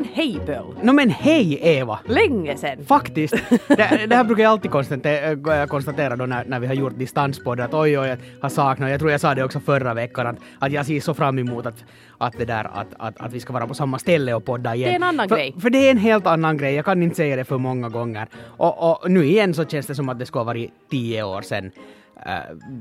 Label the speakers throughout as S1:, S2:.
S1: men hej Böll!
S2: No men hej Eva!
S1: Länge sen!
S2: Faktiskt. Det, det här brukar jag alltid konstatera, konstatera då när, när vi har gjort distanspodd att oj oj, jag har saknat, jag tror jag sa det också förra veckan, att, att jag ser så fram emot att, att det där att, att, att vi ska vara på samma ställe och podda igen.
S1: Det är en annan
S2: för,
S1: grej.
S2: För det är en helt annan grej, jag kan inte säga det för många gånger. Och, och nu igen så känns det som att det skulle ha varit tio år sedan eh,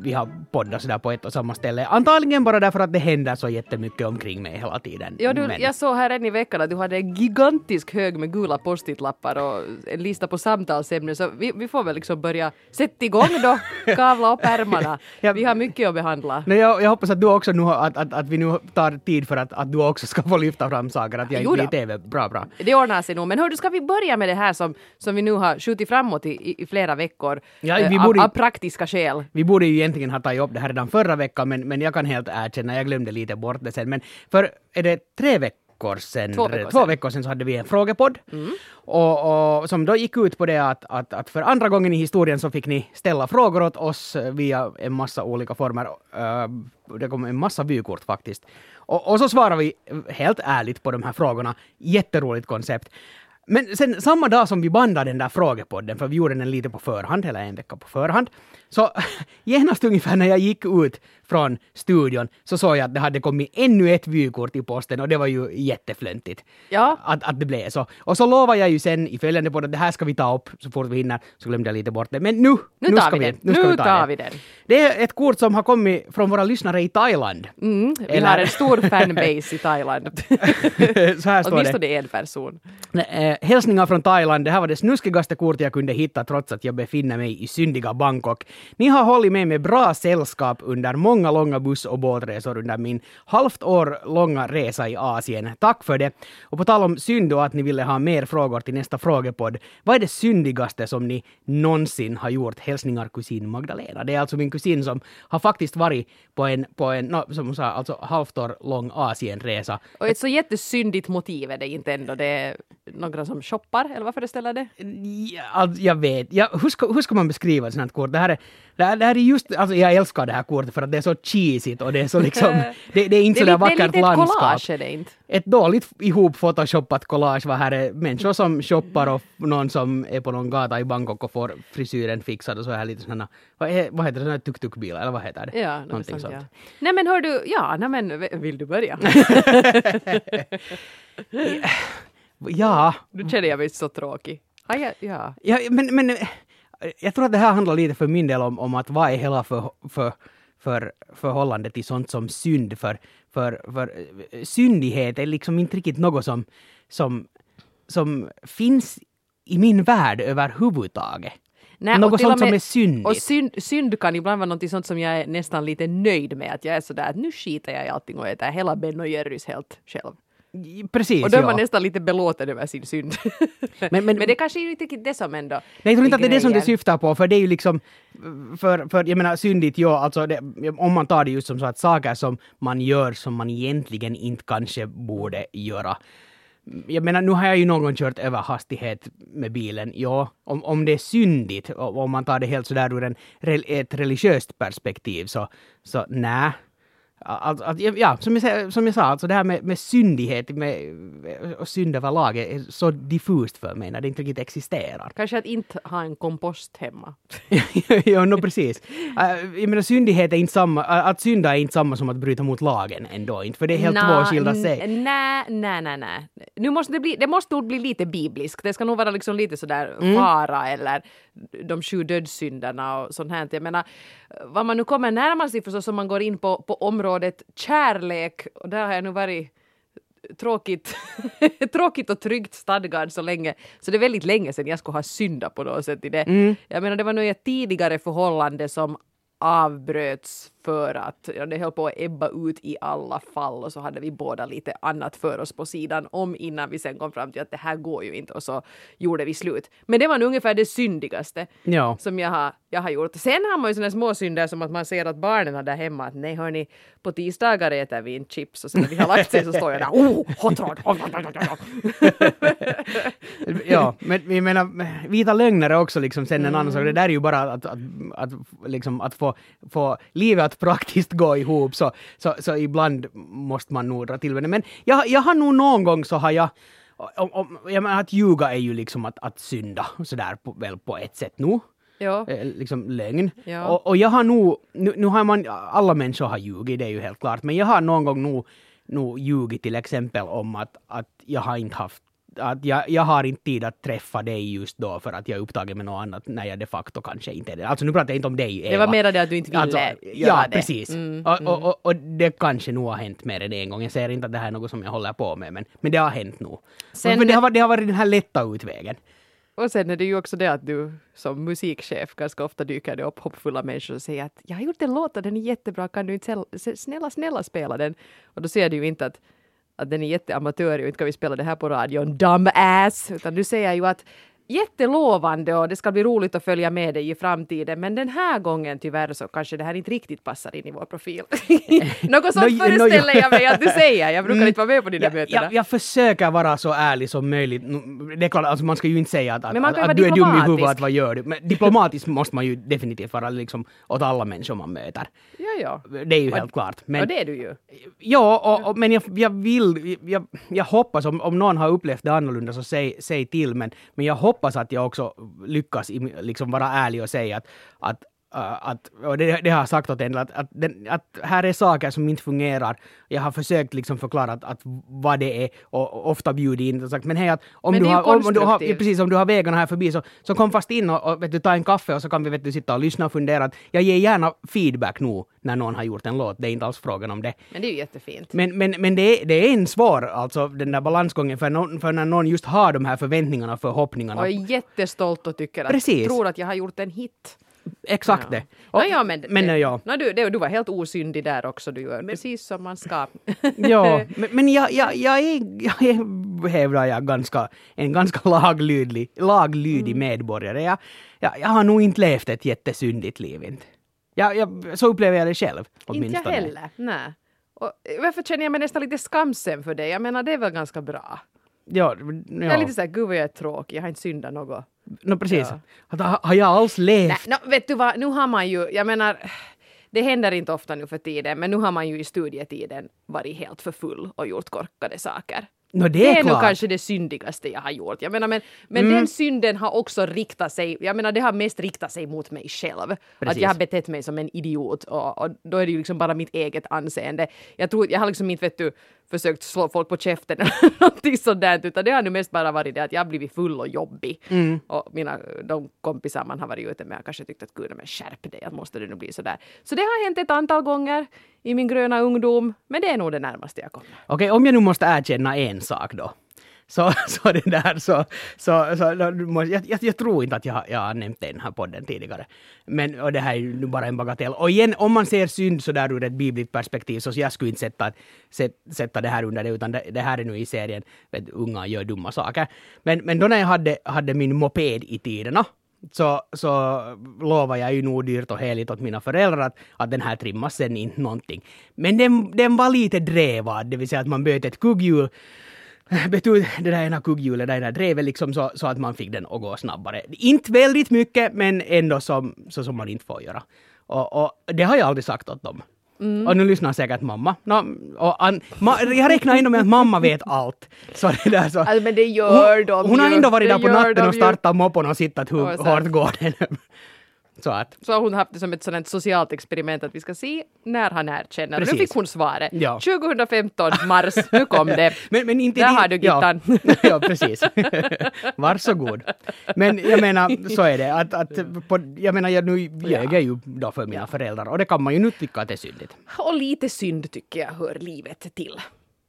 S2: vi har poddat sådär på ett och samma ställe. Antagligen bara därför att det händer så jättemycket omkring mig hela tiden.
S1: Ja, du,
S2: Men-
S1: Jag såg här en i veckan att du hade en gigantisk hög med gula post-it-lappar och en lista på samtalsämnen så vi, vi får väl liksom börja sätta igång då, kavla upp ärmarna.
S2: Ja.
S1: Vi har mycket att behandla.
S2: Nej, jag, jag hoppas att du också nu, att, att, att vi nu tar tid för att, att du också ska få lyfta fram saker, att jag inte blir TV. Bra, bra.
S1: Det ordnar sig nog. Men hördu, ska vi börja med det här som, som vi nu har skjutit framåt i, i, i flera veckor?
S2: Ja,
S1: eh,
S2: vi
S1: av,
S2: borde-
S1: av praktiska skäl.
S2: Vi borde ju egentligen ha tagit upp det här redan förra veckan, men, men jag kan helt erkänna, jag glömde lite bort det sen. Men för är det tre veckor sedan,
S1: Två veckor
S2: två.
S1: Mm.
S2: veckor sedan så hade vi en frågepodd. Och, och som då gick ut på det att, att, att för andra gången i historien så fick ni ställa frågor åt oss via en massa olika former. Uh, det kom en massa vykort faktiskt. Och, och så svarade vi helt ärligt på de här frågorna. Jätteroligt koncept. Men sen samma dag som vi bandade den där frågepodden, för vi gjorde den lite på förhand, eller en vecka på förhand, så genast ungefär när jag gick ut från studion så såg jag att det hade kommit ännu ett vykort i posten och det var ju jätteflöntigt.
S1: Ja.
S2: Att, att det blev så. Och så lovar jag ju sen i följande podd att det här ska vi ta upp så fort vi hinner, så glömde jag lite bort det. Men nu,
S1: Nu tar
S2: ska
S1: vi den.
S2: Nu, ska
S1: Nu
S2: vi ta
S1: tar
S2: det.
S1: vi den.
S2: Det är ett kort som har kommit från våra lyssnare i Thailand.
S1: Mm, vi
S2: Eller-
S1: har en stor fanbase i Thailand.
S2: så här står det.
S1: Åtminstone en person.
S2: Eh, hälsningar från Thailand. Det här var det snuskigaste kortet jag kunde hitta trots att jag befinner mig i syndiga Bangkok. Ni har hållit mig med bra sällskap under många långa buss och båtresor under min halvt år långa resa i Asien. Tack för det. Och på tal om synd och att ni ville ha mer frågor till nästa frågepodd. Vad är det syndigaste som ni någonsin har gjort? Hälsningar kusin Magdalena. Det är alltså min kusin som har faktiskt varit på en, på en no, som hon sa, alltså halvt år lång Asienresa.
S1: Och ett så jättesyndigt motiv är det inte ändå. Det är några som shoppar, eller vad föreställer det?
S2: Ja, jag vet. Ja, hur, ska, hur ska man beskriva ett sånt här kort? Det här är, det här, det här är just, alltså jag älskar det här kortet för att det är så cheesigt och det är så liksom, det, det är inte så där
S1: lite- det är
S2: vackert landskap.
S1: collage är det inte.
S2: Ett dåligt ihop photoshoppat collage var här är människor som shoppar och någon som är på någon gata i Bangkok och får frisyren fixad och så är lite sådana, vad, är, vad heter det, här tuk-tuk-bilar eller vad heter det?
S1: Ja,
S2: Någonting
S1: sånt,
S2: sånt.
S1: ja. Nej men hör du, ja, nej men vill du börja?
S2: Ja,
S1: Nu känner jag mig så tråkig. Ja, ja, ja.
S2: Ja, men, men eh, jag tror att det här handlar lite för min del om, om att vad är hela för, för, för förhållandet till sånt som synd. För, för, för eh, syndighet är liksom inte riktigt något som, som, som finns i min värld överhuvudtaget.
S1: Nej,
S2: något sånt som
S1: med-
S2: är syndigt.
S1: Och synd, synd kan ibland vara något sånt som jag är nästan lite nöjd med. Att jag är sådär att nu skiter jag i allting och äter hela Ben och Jerrys helt själv.
S2: Precis,
S1: Och då är
S2: ja.
S1: man nästan lite belåten över sin synd.
S2: Men- men-
S1: men det kanske är inte riktigt det som ändå
S2: Nej, jag tror inte att det är det som det syftar på, för det är ju liksom, för, för jag menar syndigt, ja, alltså det, om man tar det just som så att saker som man gör som man egentligen inte kanske borde göra. Jag menar, nu har jag ju någon kört över hastighet med bilen, ja, om, om det är syndigt, om man tar det helt sådär ur en, ett religiöst perspektiv, så, så nej. Alltså, att, ja, som jag, som jag sa, alltså det här med, med syndighet med, och synd överlag är så diffust för mig när det inte riktigt existerar.
S1: Kanske att inte ha en kompost hemma.
S2: ja, no, precis. Äh, jag menar, syndighet är inte samma, att synda är inte samma som att bryta mot lagen ändå inte, för det är helt två skilda sig.
S1: Nej, nej, nej, nej. Nu måste det bli, det måste nog bli lite bibliskt. Det ska nog vara liksom lite sådär
S2: Mm.
S1: fara eller de sju dödssynderna och sånt här. Jag menar, vad man nu kommer närmast sig förstås om man går in på, på området kärlek, och där har jag nu varit tråkigt, tråkigt och tryggt stadgad så länge. Så det är väldigt länge sedan jag skulle ha syndat på något sätt i det.
S2: Mm.
S1: Jag menar det var nog ett tidigare förhållande som avbröts för att ja, det höll på att ebba ut i alla fall och så hade vi båda lite annat för oss på sidan om innan vi sen kom fram till att det här går ju inte och så gjorde vi slut. Men det var nog ungefär det syndigaste
S2: Ja.
S1: som jag har, jag har gjort. Sen har man ju sådana små synder som att man ser att barnen där hemma att nej hörni, på tisdagar äter vi inte chips och sen när vi har lagt sig så står jag där oh, hot rod, hot rod, hot rod.
S2: ja, men vi menar, vita lögner är också liksom sen en annan sak.
S1: Mm.
S2: Det där är ju bara att, att, att, liksom, att få, få livet att praktiskt gå ihop, så, så, så ibland måste man nog dra till med det. Men jag, jag har nog någon gång så har jag om, om, jag menar att ljuga är ju liksom att, att synda sådär på, väl på ett sätt nu.
S1: Ja.
S2: Eh, liksom lögn.
S1: Ja.
S2: Och, och jag har nog, nu, nu har man, alla människor har ljugit, det är ju helt klart, men jag har någon gång nog, nog ljugit till exempel om att, att jag har inte haft att jag, jag har inte tid att träffa dig just då för att jag är upptagen med något annat när jag de facto kanske inte är det. Alltså nu pratar jag inte om dig Eva.
S1: Det var mer det att du inte ville
S2: Alltså,
S1: göra
S2: ja,
S1: det.
S2: precis.
S1: Mm,
S2: och, och, och, och det kanske nog har hänt mer än en gång. Jag säger inte att det här är något som jag håller på med, men, men det har hänt nog.
S1: Sen-
S2: För det, har, varit- det har varit den här lätta utvägen.
S1: Och sen är det ju också det att du som musikchef ganska ofta dyker det upp hoppfulla människor och säger att jag har gjort en låt och den är jättebra, kan du inte snälla, snälla spela den? Och då säger du ju inte att, att den är jätteamatör och inte kan vi spela det här på radion, dumb ass, utan du säger ju att jättelovande och det ska bli roligt att följa med dig i framtiden men den här gången tyvärr så kanske det här inte riktigt passar in i vår profil. Något sånt
S2: No, no,
S1: föreställer
S2: jo.
S1: jag mig att du säger, jag brukar
S2: Mm.
S1: inte vara med på dina
S2: Jag,
S1: mötena.
S2: jag, jag försöker vara så ärlig som möjligt. Det är klart, alltså man ska ju inte säga att, att, att, att du är dum i huvudet, att vad gör du? Men diplomatiskt måste man ju definitivt vara liksom åt alla människor man möter.
S1: Ja, ja.
S2: Det är ju
S1: Och-
S2: helt klart. Men,
S1: och det är du ju.
S2: Ja, och, och, men jag, jag vill, jag, jag hoppas om, om någon har upplevt det annorlunda så säg, säg till, men, men jag hoppas hoppas att jag också lyckas liksom vara ärlig och säga att, att att, och det, det har jag sagt åt en, att, att, den, att här är saker som inte fungerar. Jag har försökt liksom förklara att, att vad det är och, ofta bjudit in och sagt men hej att om
S1: Men
S2: du har, om, om du har, precis, om du har vägarna här förbi så, så kom fast in och, och vet du, ta en kaffe och så kan vi vet du, sitta och lyssna och fundera. Att Jag ger gärna feedback nu när någon har gjort en låt, det är inte alls frågan om det.
S1: Men det är ju jättefint.
S2: Men, men, men det, är, det är en svår, alltså den där balansgången för, någon, för när någon just har de här förväntningarna och förhoppningarna.
S1: Och är jättestolt och tycker att,
S2: Precis.
S1: tror att jag har gjort en hit.
S2: Exakt
S1: Ja.
S2: det.
S1: Nå, ja, men,
S2: men
S1: det,
S2: ja.
S1: nå, du, det, du var helt osyndig där också. Du gör precis som man ska.
S2: ja, men, men jag, jag, jag är, jag är hävdar jag, ganska, en ganska laglydig, laglydig
S1: Mm.
S2: medborgare. Jag, jag, jag har nog inte levt ett jättesyndigt liv. Inte. Jag, jag, så upplever jag det själv.
S1: inte jag heller. Nej. Och varför känner jag mig nästan lite skamsen för det? Jag menar, det är väl ganska bra.
S2: Ja,
S1: Jag är
S2: ja.
S1: lite såhär, gud vad jag är tråkig, jag har inte syndat något.
S2: No, precis.
S1: Ja.
S2: Att, har, har jag alls levt?
S1: Nej, nå, vet du vad, nu har man ju, jag menar, det händer inte ofta nu för tiden, men nu har man ju i studietiden varit helt för full och gjort korkade saker.
S2: No, det
S1: Det
S2: är,
S1: är nog kanske det syndigaste jag har gjort. Jag menar, men men
S2: Mm.
S1: den synden har också riktat sig, jag menar det har mest riktat sig mot mig själv. Att
S2: Precis.
S1: jag har betett mig som en idiot och, och då är det ju liksom bara mitt eget anseende. Jag tror, jag har liksom inte vet du, försökt slå folk på käften eller någonting sådant utan det har nu mest bara varit det att jag har blivit full och jobbig.
S2: Mm.
S1: Och mina, de kompisar man har varit ute med har kanske tyckt att gud men skärp dig, att måste det nu bli sådär. Så det har hänt ett antal gånger i min gröna ungdom, men det är nog det närmaste jag kommer.
S2: Okej, om jag nu måste erkänna en sak då. Så, så det där så, så, så jag, jag, tror inte att jag, har- jag har nämnt det i den här podden tidigare. Men och det här är ju nu bara en bagatell. Och igen, om man ser synd så där ur ett bibliskt perspektiv så jag skulle inte sätta, sätta det här under det, utan det, det här är nu i serien vet, unga gör dumma saker. Men, men då när jag hade, hade min moped i tiderna så, så lovade jag ju nog dyrt och heligt åt mina föräldrar att, att den här trimmas sen inte någonting. Men den, den var lite drevad, det vill säga att man böt ett kugghjul Vet du, det där ena kugghjulet, det där drevet liksom så, så att man fick den att gå snabbare. Inte väldigt mycket, men ändå som, så som man inte får göra. Och, och det har jag aldrig sagt åt dem. Och nu lyssnar säkert mamma. Nå, och an, ma, jag räknar ändå med att mamma vet allt. Så det där så.
S1: Alltså, men det gör
S2: hon,
S1: de
S2: hon har ändå varit där på natten och startat moppen och sittat hur
S1: Och så-
S2: hårt går den. Så att,
S1: Så har hon haft det som ett sådant socialt experiment att vi ska se när han erkänner. Och nu
S2: Precis.
S1: fick hon svaret.
S2: Ja.
S1: 2015 mars, nu kom det.
S2: Men, men inte
S1: Där
S2: din-
S1: har du Gittan.
S2: Ja, ja precis. Varsågod. Men jag menar, så är det. Att, att på, jag menar, jag nu ljög jag ju då för mina föräldrar och det kan man ju nu tycka att det är syndigt.
S1: Och lite synd tycker jag hör livet till.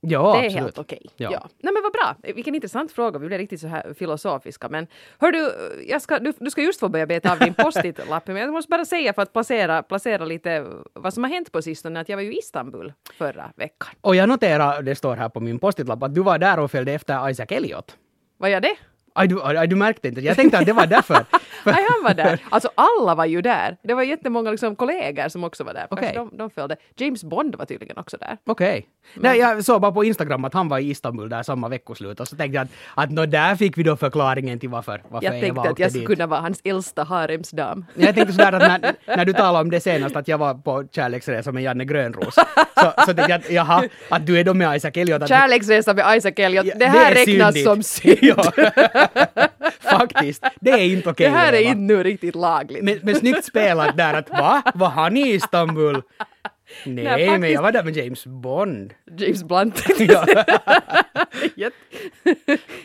S2: Ja,
S1: det är
S2: absolut.
S1: helt okej.
S2: Ja.
S1: Ja. Nej men vad bra. Vilken intressant fråga. Vi blev riktigt så här filosofiska. Men hör du, jag ska, du, du ska just få börja beta av din post-it-lapp. Men jag måste bara säga för att placera, placera lite vad som har hänt på sistone att jag var ju i Istanbul förra veckan.
S2: Och jag noterar, det står här på min post-it-lapp, att du var där och följde efter Isaac Elliot.
S1: Var jag det?
S2: Aj, du, aj, du märkte inte. Jag tänkte att det var därför.
S1: Nej, han var där. Alltså alla var ju där. Det var jättemånga liksom, kollegor som också var där. Kanske De, de följde. James Bond var tydligen också där.
S2: Okej. Nej, jag såg bara på Instagram att han var i Istanbul där samma veckoslut och så tänkte jag att, att nå, där fick vi då förklaringen till varför, varför
S1: Jag
S2: Eva
S1: tänkte att
S2: åkte
S1: jag skulle kunna vara hans äldsta haremsdam.
S2: Jag tänkte sådär att när, när du talade om det senast att jag var på kärleksresa med Janne Grönros så, så tänkte jag att jaha, att du är då med Isaac Elliot. Att,
S1: Kärleksresa med Isaac Elliot, det här
S2: är
S1: räknas
S2: syndigt.
S1: som synd.
S2: Faktiskt, det är inte okej
S1: det här är inte nu riktigt lagligt.
S2: Men, men snyggt spelat där att va? Var han i Istanbul? Nej, men
S1: faktiskt-
S2: jag var där med James Bond.
S1: James Blunt.
S2: Ja.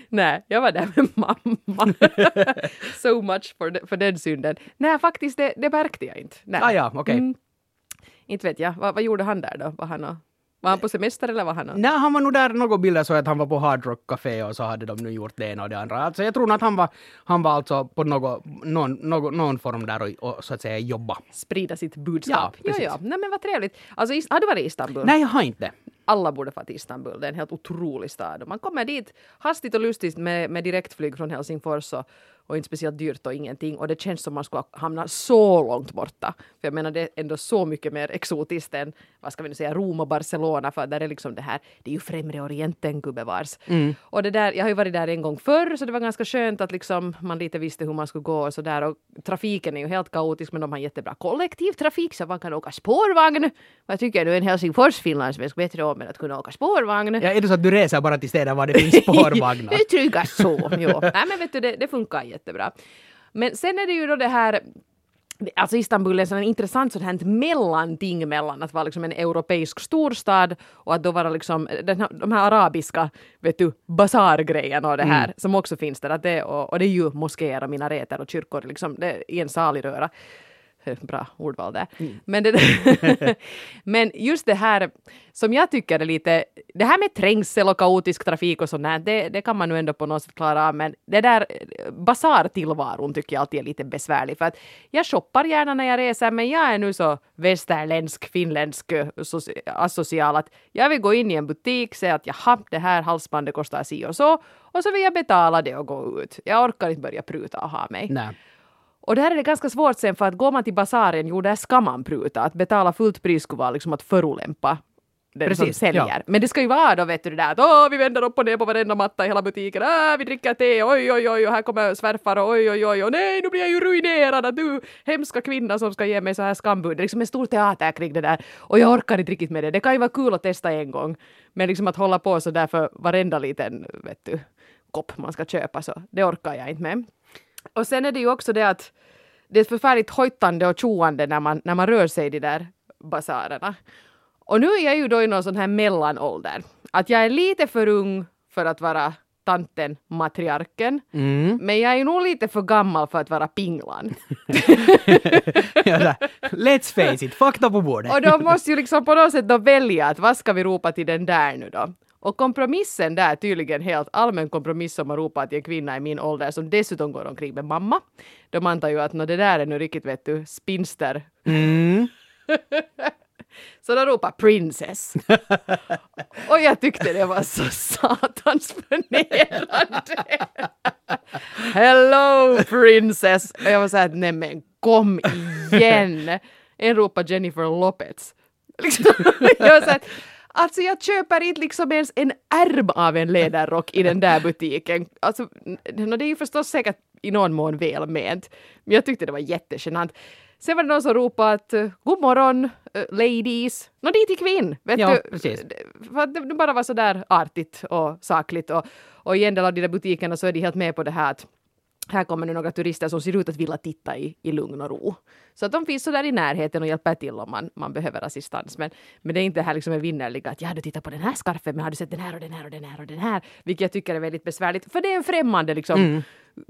S1: Nej, jag var där med mamma. so much för, de, för den synden. Nej, faktiskt, det, det märkte jag inte. Nej.
S2: Ah, ja, okej.
S1: Mm. Inte vet jag. Vad, vad gjorde han där då? Var han, och, var han på semester eller var han.
S2: Nej, han var nog där några bilder så att han var på Hard Rock Café och så hade de nu gjort det ena och det andra. Alltså jag tror att han var, han var alltså på något, någon, någon, någon form där och, och så att säga jobba.
S1: sprida sitt budskap.
S2: Ja,
S1: ja,
S2: precis.
S1: ja. Nej men vad trevligt. Alltså, har du varit i Istanbul?
S2: Nej, jag har inte.
S1: Alla borde få till Istanbul. Det är en helt otrolig stad. Man kommer dit hastigt och lustigt med, med direktflyg från Helsingfors och, och inte speciellt dyrt och ingenting. Och det känns som man skulle hamna så långt borta. För jag menar det är ändå så mycket mer exotiskt än vad ska vi nu säga, Rom och Barcelona. För där är liksom det här, det är ju främre orienten gubevars. Och det där, jag har ju varit där en gång förr så det var ganska skönt att liksom man lite visste hur man skulle gå och så där. Och trafiken är ju helt kaotisk men de har jättebra kollektivtrafik så man kan åka spårvagn. Vad tycker du? En Helsingfors finlandssvensk bättre om än att kunna åka spårvagn?
S2: Ja, är det så att du reser bara till städer var det finns spårvagnar?
S1: det är tryggast så. Jo. Nej men vet du, det, det funkar jättebra. Men sen är det ju då det här Alltså Istanbul är en intressant sånt här mellanting mellan att vara liksom en europeisk storstad och att då vara liksom den de här arabiska, vet du, basargrejerna och det här som också finns där. Att det, och, och det är ju moskéer och minareter och kyrkor liksom, det är en salig röra. Bra ordval där. Men, det, men just det här som jag tycker är lite, det här med trängsel och kaotisk trafik och sånt här, det, det kan man nu ändå på något sätt klara av, men det där eh, basartillvaron tycker jag alltid är lite besvärlig, för att jag shoppar gärna när jag reser, men jag är nu så västerländsk, finländsk, eh, soci- asocial att jag vill gå in i en butik, säga att jaha, det här halsbandet kostar si och så, och så vill jag betala det och gå ut. Jag orkar inte börja pruta och ha mig.
S2: Nej.
S1: Och där är det ganska svårt sen för att går man till basaren, jo där ska man pruta. Att betala fullt pris skulle vara liksom att förolämpa den som
S2: Precis,
S1: säljer.
S2: ja.
S1: Men det ska ju vara då vet du det där att åh vi vänder upp och ner på varenda matta i hela butiken, ah, vi dricker te, oj oj oj och här kommer svärfar och oj oj oj och nej nu blir jag ju ruinerad att du hemska kvinna som ska ge mig så här skambud. Det är liksom en stor teater kring det där och jag orkar inte riktigt med det. Det kan ju vara kul att testa en gång men liksom att hålla på så där för varenda liten vet du, kopp man ska köpa så det orkar jag inte med. Och sen är det ju också det att det är ett förfärligt hojtande och tjoande när man, när man rör sig i de där basarerna. Och nu är jag ju då i någon sån här mellanålder. Att jag är lite för ung för att vara tanten matriarken.
S2: Mm.
S1: Men jag är nog lite för gammal för att vara pinglan.
S2: Let's face it, fakta på bordet.
S1: Och de måste ju liksom på något sätt då välja att vad ska vi ropa till den där nu då? Och kompromissen där är tydligen helt allmän kompromiss som man ropar till en kvinna i min ålder som dessutom går omkring med mamma. De antar ju att nå det där är nu riktigt vet du spinster.
S2: Mm.
S1: Så de ropar princess. Och jag tyckte det var så satans förnedrande. Hello princess! Och jag var såhär, nej men kom igen! En ropar Jennifer Lopez. Liksom, jag var såhär, Alltså jag köper inte liksom ens en ärm av en läderrock i den där butiken. Alltså, det är ju förstås säkert i någon mån välment. Men jag tyckte det var jättegenant. Sen var det någon som ropade att eh, god morgon eh, ladies. Nå dit gick vi in. Vet
S2: Ja,
S1: du?
S2: precis.
S1: För att det bara var så där artigt och sakligt. Och, och i en del av de där butikerna så är de helt med på det här att här kommer nu några turister som ser ut att vilja titta i, i lugn och ro. Så att de finns så där i närheten och hjälper till om man, man behöver assistans. Men, men det är inte här liksom en vinnerliga att ja, du tittar på den här skarfen, men har du sett den här och den här och den här och den här? Vilket jag tycker är väldigt besvärligt, för det är en främmande liksom, mm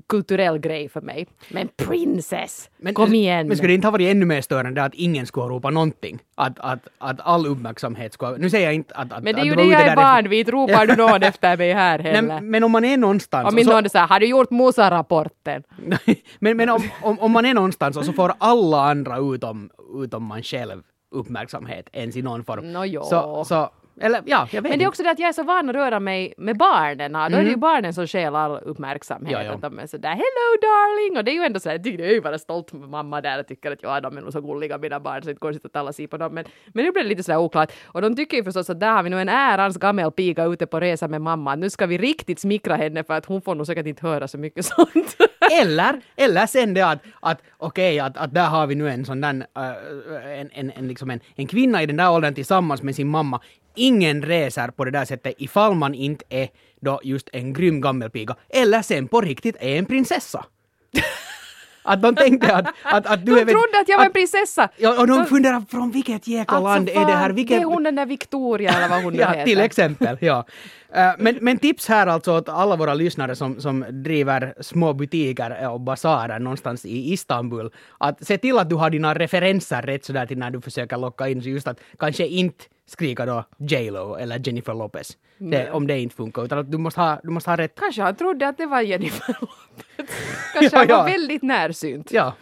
S1: kulturell grej för mig. Men princess, kom igen!
S2: Men skulle det inte ha varit ännu mer störande att ingen skulle ropa någonting? Att, att, att all uppmärksamhet skulle... Nu säger jag inte att... att
S1: men det är ju det jag är van vid, ropar du någon efter mig här heller?
S2: Nej, men om man är någonstans...
S1: Om inte
S2: och
S1: någon säger har du gjort Musa-rapporten?
S2: men men om, om, om man är någonstans och så får alla andra utom, utom man själv uppmärksamhet ens i någon form.
S1: Nå jo.
S2: Så, så Eller ja, jag vet
S1: Men det är också det att jag är så van att röra mig med barnen. Då är det ju barnen som stjäl all uppmärksamhet.
S2: Ja, ja.
S1: Att de är sådär hello darling! Och det är ju ändå så här, jag tycker det är ju bara stolt med mamma där och tycker att ja, de är nog så gulliga mina barn så det går inte att alla ser på dem. Men, men nu blir det lite sådär oklart. Och de tycker ju förstås att där har vi nu en ärans gammelpiga ute på resa med mamma. Nu ska vi riktigt smickra henne för att hon får nog säkert inte höra så mycket sånt.
S2: Eller, eller sen det att, att okej, att, att där har vi nu en sån där, äh, en, en, en, liksom en, en kvinna i den där åldern tillsammans med sin mamma. Ingen reser på det där sättet ifall man inte är då just en grym gammelpiga. Eller sen på riktigt är en prinsessa. att de tänkte att, att, att du
S1: De
S2: är...
S1: trodde att jag var en prinsessa!
S2: Ja, och de
S1: De-
S2: funderar från vilket jäkla land är det här? Vilket...
S1: det är hon den där Victoria eller vad hon nu
S2: Ja,
S1: heter.
S2: till exempel. Ja. Eh, Men, men tips här alltså åt alla våra lyssnare som, som driver små butiker och basarer någonstans i Istanbul. Att se till att du har dina referenser rätt sådär till när du försöker locka in. Så just att kanske inte skrika då J Lo eller Jennifer Lopez. Det, om det inte funkar. Utan att du måste ha, du måste ha rätt.
S1: Kanske han trodde att det var Jennifer Lopez. Kanske
S2: Ja,
S1: han var
S2: ja.
S1: väldigt närsynt.
S2: Ja.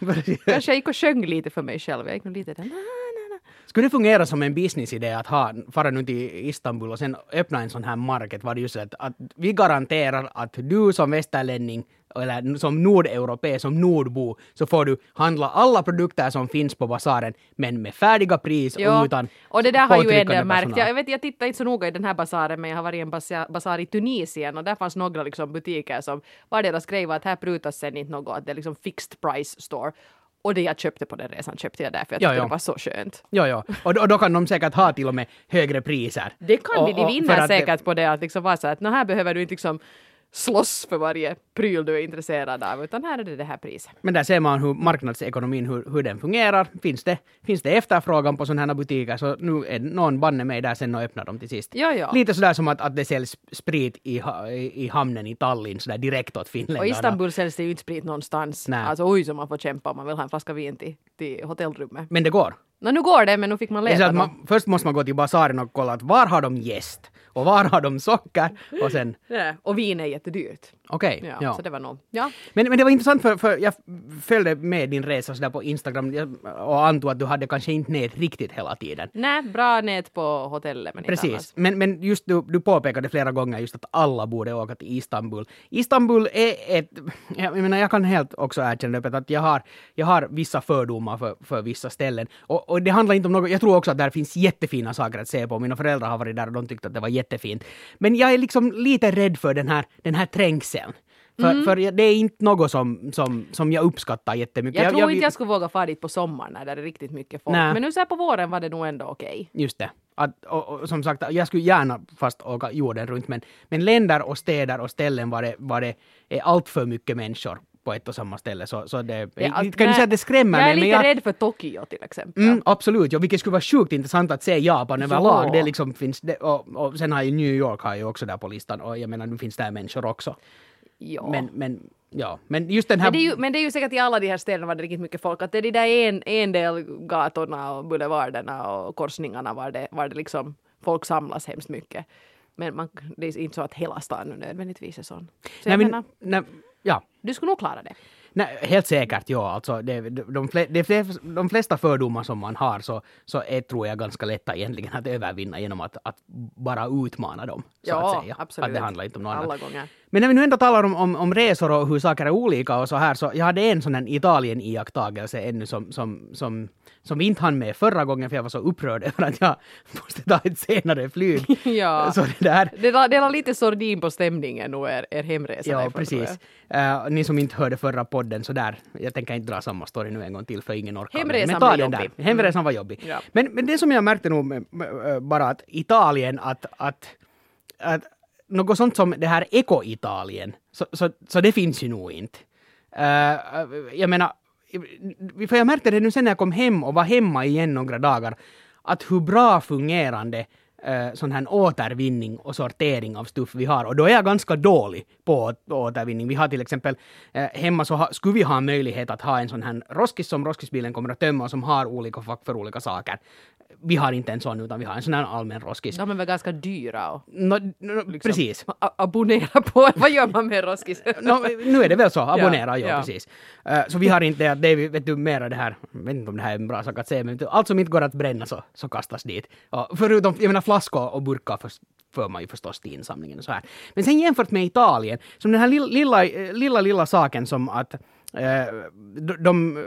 S1: Kanske jag gick och sjöng lite för mig själv. Jag gick nog lite där.
S2: Skulle det fungera som en businessidé att ha, fara nu till Istanbul och sen öppna en sån här market var det just att, att vi garanterar att du som västerlänning eller som nordeuropé, som nordbo, så får du handla alla produkter som finns på basaren men med färdiga pris och utan
S1: och det där har ju en
S2: påtryckande
S1: del märkt. Jag, jag, vet, jag tittar inte så noga i den här basaren men jag har varit i en basa- basar i Tunisien och där fanns några liksom butiker som var deras grej var att här prutas sen inte något, att det är liksom fixed price store. Och det jag köpte på den resan köpte jag där för jag
S2: Ja,
S1: tyckte
S2: ja.
S1: det var så skönt.
S2: Ja, ja. Och, och då kan de säkert ha till och med högre priser.
S1: Det kan
S2: och,
S1: vi, de
S2: och-
S1: vinner
S2: att det-
S1: säkert på det att liksom vara så att "Nå, här behöver du inte liksom slåss för varje pryl du är intresserad av utan här är det det här priset.
S2: Men där ser man hur marknadsekonomin, hur, hur den fungerar. Finns det, finns det efterfrågan på sådana här butiker så nu är någon banne mig där sen och öppnar dem till sist.
S1: Ja, ja.
S2: Lite sådär som att, att det säljs sprit i, i, i hamnen i Tallinn sådär direkt åt finländarna.
S1: Och i Istanbul säljs det ju inte sprit någonstans.
S2: Nej.
S1: Alltså oj så man får kämpa om man vill ha en flaska vin till, till hotellrummet.
S2: Men det går.
S1: Nå nu går det men nu fick man leta
S2: man, först måste man gå till basaren och kolla att var har de jäst? Och var har de socker? Och sen,
S1: Ja, och vin är jättedyrt.
S2: okej.
S1: Ja,
S2: ja.
S1: Så det var nog. Ja.
S2: Men, men det var intressant för, för jag följde med din resa sådär på Instagram och antog att du hade kanske inte nät riktigt hela tiden.
S1: Nej, bra nät på hotellet men inte annars.
S2: Precis, men, men just du, du påpekade flera gånger just att alla borde åka till Istanbul. Istanbul är ett, jag menar jag kan helt också erkänna öppet att jag har, jag har vissa fördomar för, för vissa ställen. Och, och det handlar inte om något, jag tror också att där finns jättefina saker att se på. Mina föräldrar har varit där och de tyckte att det var jättefint. Men jag är liksom lite rädd för den här, den här trängseln. För,
S1: Mm.
S2: för det är inte något som, som, som jag uppskattar jättemycket.
S1: Jag, tror inte jag skulle våga fara dit på sommaren när det är riktigt mycket folk.
S2: Nej.
S1: Men nu så här på våren var det nog ändå okej.
S2: Just det. Att, och, och, som sagt, jag skulle gärna fast åka jorden runt, men, men länder och städer och ställen var det, var det är allt för mycket människor på ett och samma ställe. Så, så det,
S1: är
S2: kan
S1: allt-
S2: du
S1: nej,
S2: säga att det skrämmer
S1: Jag är
S2: mig?
S1: lite
S2: jag,
S1: rädd för Tokyo till exempel.
S2: Mm, absolut, ja, vilket skulle vara sjukt intressant att se Japan
S1: Ja.
S2: överlag. Det liksom finns, det, och, och sen har ju New York har ju också där på listan och jag menar nu finns där människor också.
S1: Ja.
S2: Men, men, ja, men just den här...
S1: Men det, är ju, men det är ju säkert i alla de här städerna var det riktigt mycket folk. Att det är de där en, en del gatorna och boulevarderna och korsningarna var det, var det liksom folk samlas hemskt mycket. Men man, det är inte så att hela stan nödvändigtvis är sån. Så
S2: nej, men, nej, ja,
S1: du skulle nog klara det.
S2: Nej, helt säkert, ja. Alltså, det, de, de, de flesta fördomar som man har så, så är, tror jag, ganska lätta egentligen att övervinna genom att, att bara utmana dem. Så
S1: Ja,
S2: att säga.
S1: absolut.
S2: Att det handlar inte om något
S1: Alla
S2: annat.
S1: gånger.
S2: Men när vi nu ändå talar om, om, om resor och hur saker är olika och så här, så jag hade en sån här Italien-iakttagelse ännu som, som, som, som vi inte hann med förra gången för jag var så upprörd över att jag måste ta ett senare flyg.
S1: Ja.
S2: Så det där,
S1: Det la, det la lite sordin på stämningen nog er, er hemresa.
S2: Ja,
S1: tror
S2: precis. Eh, ni som inte hörde förra podden så där, jag tänker inte dra samma story nu en gång till för ingen orkar.
S1: Hemresan
S2: men ta
S1: var jobbig.
S2: Där. Hemresan var jobbig.
S1: Ja.
S2: Men, men det som jag märkte nog eh, bara att Italien, att, att, att något sånt som det här eko-Italien, så, så, så det finns ju nog inte. Uh, jag menar, för jag märkte det nu sen när jag kom hem och var hemma igen några dagar, att hur bra fungerande eh, sån här återvinning och sortering av stuff vi har. Och då är jag ganska dålig på åt- återvinning. Vi har till exempel eh, hemma så ha, skulle vi ha möjlighet att ha en sån här roskis som roskisbilen kommer att tömma och som har olika fack för olika saker. Vi har inte en sån utan vi har en sån här allmän roskis.
S1: De är väl ganska dyra och
S2: Nå, nå, Precis.
S1: a- abonnera på. Vad gör man med Roskis?
S2: Nå, nu är det väl så, abonnera, ja,
S1: ja.
S2: precis. Eh, så vi har inte, det är, vet du, mera det här, jag vet inte om det här är en bra sak att säga, men allt som inte går att bränna så, så kastas dit. Och förutom, jag menar flaskor och burkar för, för man ju förstås till insamlingen och så här. Men sen jämfört med Italien, som den här lilla, lilla, eh, lilla, lilla saken som att eh, de, de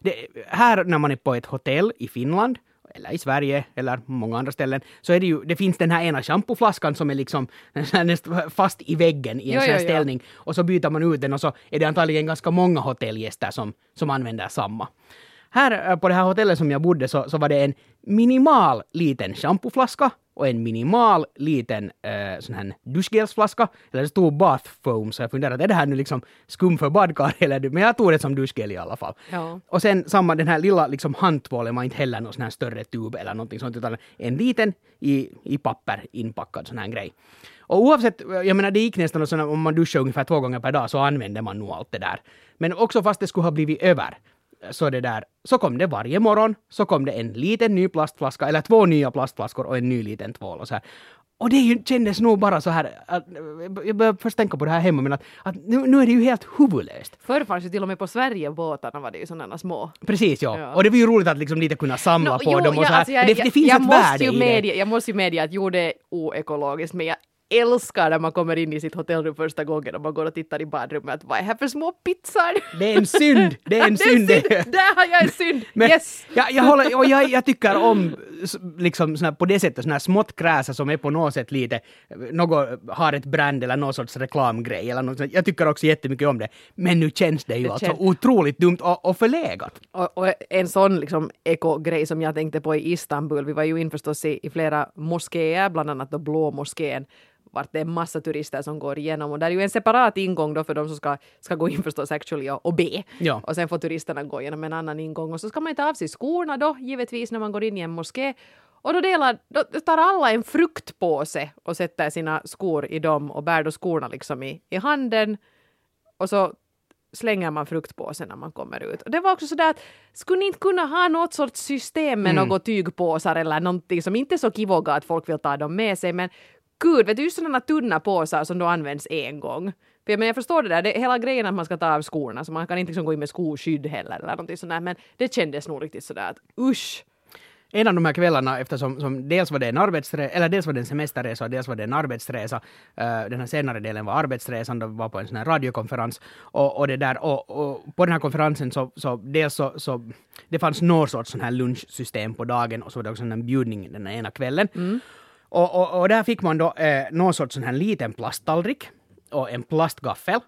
S2: det, här när man är på ett hotell i Finland eller i Sverige eller många andra ställen, så är det ju, det finns den här ena schampoflaskan som är liksom fast i väggen i en
S1: Jo,
S2: sån här
S1: jo, jo.
S2: ställning och så byter man ut den och så är det antagligen ganska många hotellgäster som, som använder samma. Här eh, på det här hotellet som jag bodde så, så var det en minimal liten schampoflaska och en minimal liten eh, sån här duschgelsflaska. Eller det stod bath foam så jag funderade, är det här nu liksom skum för badkar eller? Men jag tog det som duschgel i alla fall.
S1: Ja.
S2: Och sen samma den här lilla liksom handtvålen var inte heller någon sån här större tub eller någonting sånt utan en liten i, i papper inpackad sån här grej. Och oavsett, jag menar det gick nästan och såna, om man duschar ungefär två gånger per dag så använde man nog allt det där. Men också fast det skulle ha blivit över så det där, så kom det varje morgon, så kom det en liten ny plastflaska, eller två nya plastflaskor och en ny liten tvål och så här. Och det är ju, kändes nog bara så här, att, jag började först tänka på det här hemma, men att, att nu, nu är det ju helt huvudlöst.
S1: Förr fanns ju till och med på Sverigebåtarna var det ju sådana små.
S2: Precis, ja.
S1: Ja.
S2: Och det var ju roligt att liksom lite kunna samla
S1: Nå,
S2: på
S1: jo,
S2: dem och
S1: ja,
S2: så här.
S1: alltså jag,
S2: det, det finns
S1: jag
S2: ett
S1: måste
S2: värde i det.
S1: Jag måste ju medge att jo, det är oekologiskt, men jag älskar när man kommer in i sitt hotellrum första gången och man går och tittar i badrummet. Att, vad är här för små pizzor?
S2: Det är en synd! Det är en synd!
S1: Det är synd! Där har jag en synd!
S2: Men
S1: yes!
S2: jag, jag, håller, och jag, jag tycker om liksom såna, på det sättet såna här smått kräsa som är på något sätt lite, något har ett brand eller någon sorts reklamgrej eller något. Jag tycker också jättemycket om det. Men nu känns det ju
S1: Det
S2: alltså
S1: känns-
S2: otroligt dumt och, och förlegat.
S1: Och, och en sån liksom eko-grej som jag tänkte på i Istanbul, vi var ju in förstås i, i flera moskéer, bland annat då Blå moskén, vart det är massa turister som går igenom och där är ju en separat ingång då för de som ska, ska gå in förstås actually och, och be.
S2: Ja.
S1: Och sen får turisterna gå igenom en annan ingång och så ska man ju ta av sig skorna då givetvis när man går in i en moské. Och då, delar, då tar alla en fruktpåse och sätter sina skor i dem och bär då skorna liksom i, i handen och så slänger man fruktpåsen när man kommer ut. Och det var också sådär att skulle ni inte kunna ha något sorts system med
S2: Mm.
S1: något tygpåsar eller någonting som inte är så kivoga att folk vill ta dem med sig men gud, vet du, just sådana tunna påsar som då används en gång. För jag, men jag förstår det där, det är hela grejen att man ska ta av skorna så man kan inte liksom gå in med skoskydd heller eller någonting sånt där, men det kändes nog riktigt sådär att usch.
S2: en av de här kvällarna, eftersom som dels var det en arbetsresa, eller dels var det en semesterresa och dels var det en arbetsresa. eh, den här senare delen var arbetsresan, då var på en sån här radiokonferens. Och, och det där, och, och på den här konferensen så, så dels så, så det fanns någon sorts sån här lunchsystem på dagen och så var det också en bjudning den ena kvällen. Och, och, och där fick man då eh, någon sorts sån här liten plasttallrik och en plastgaffel.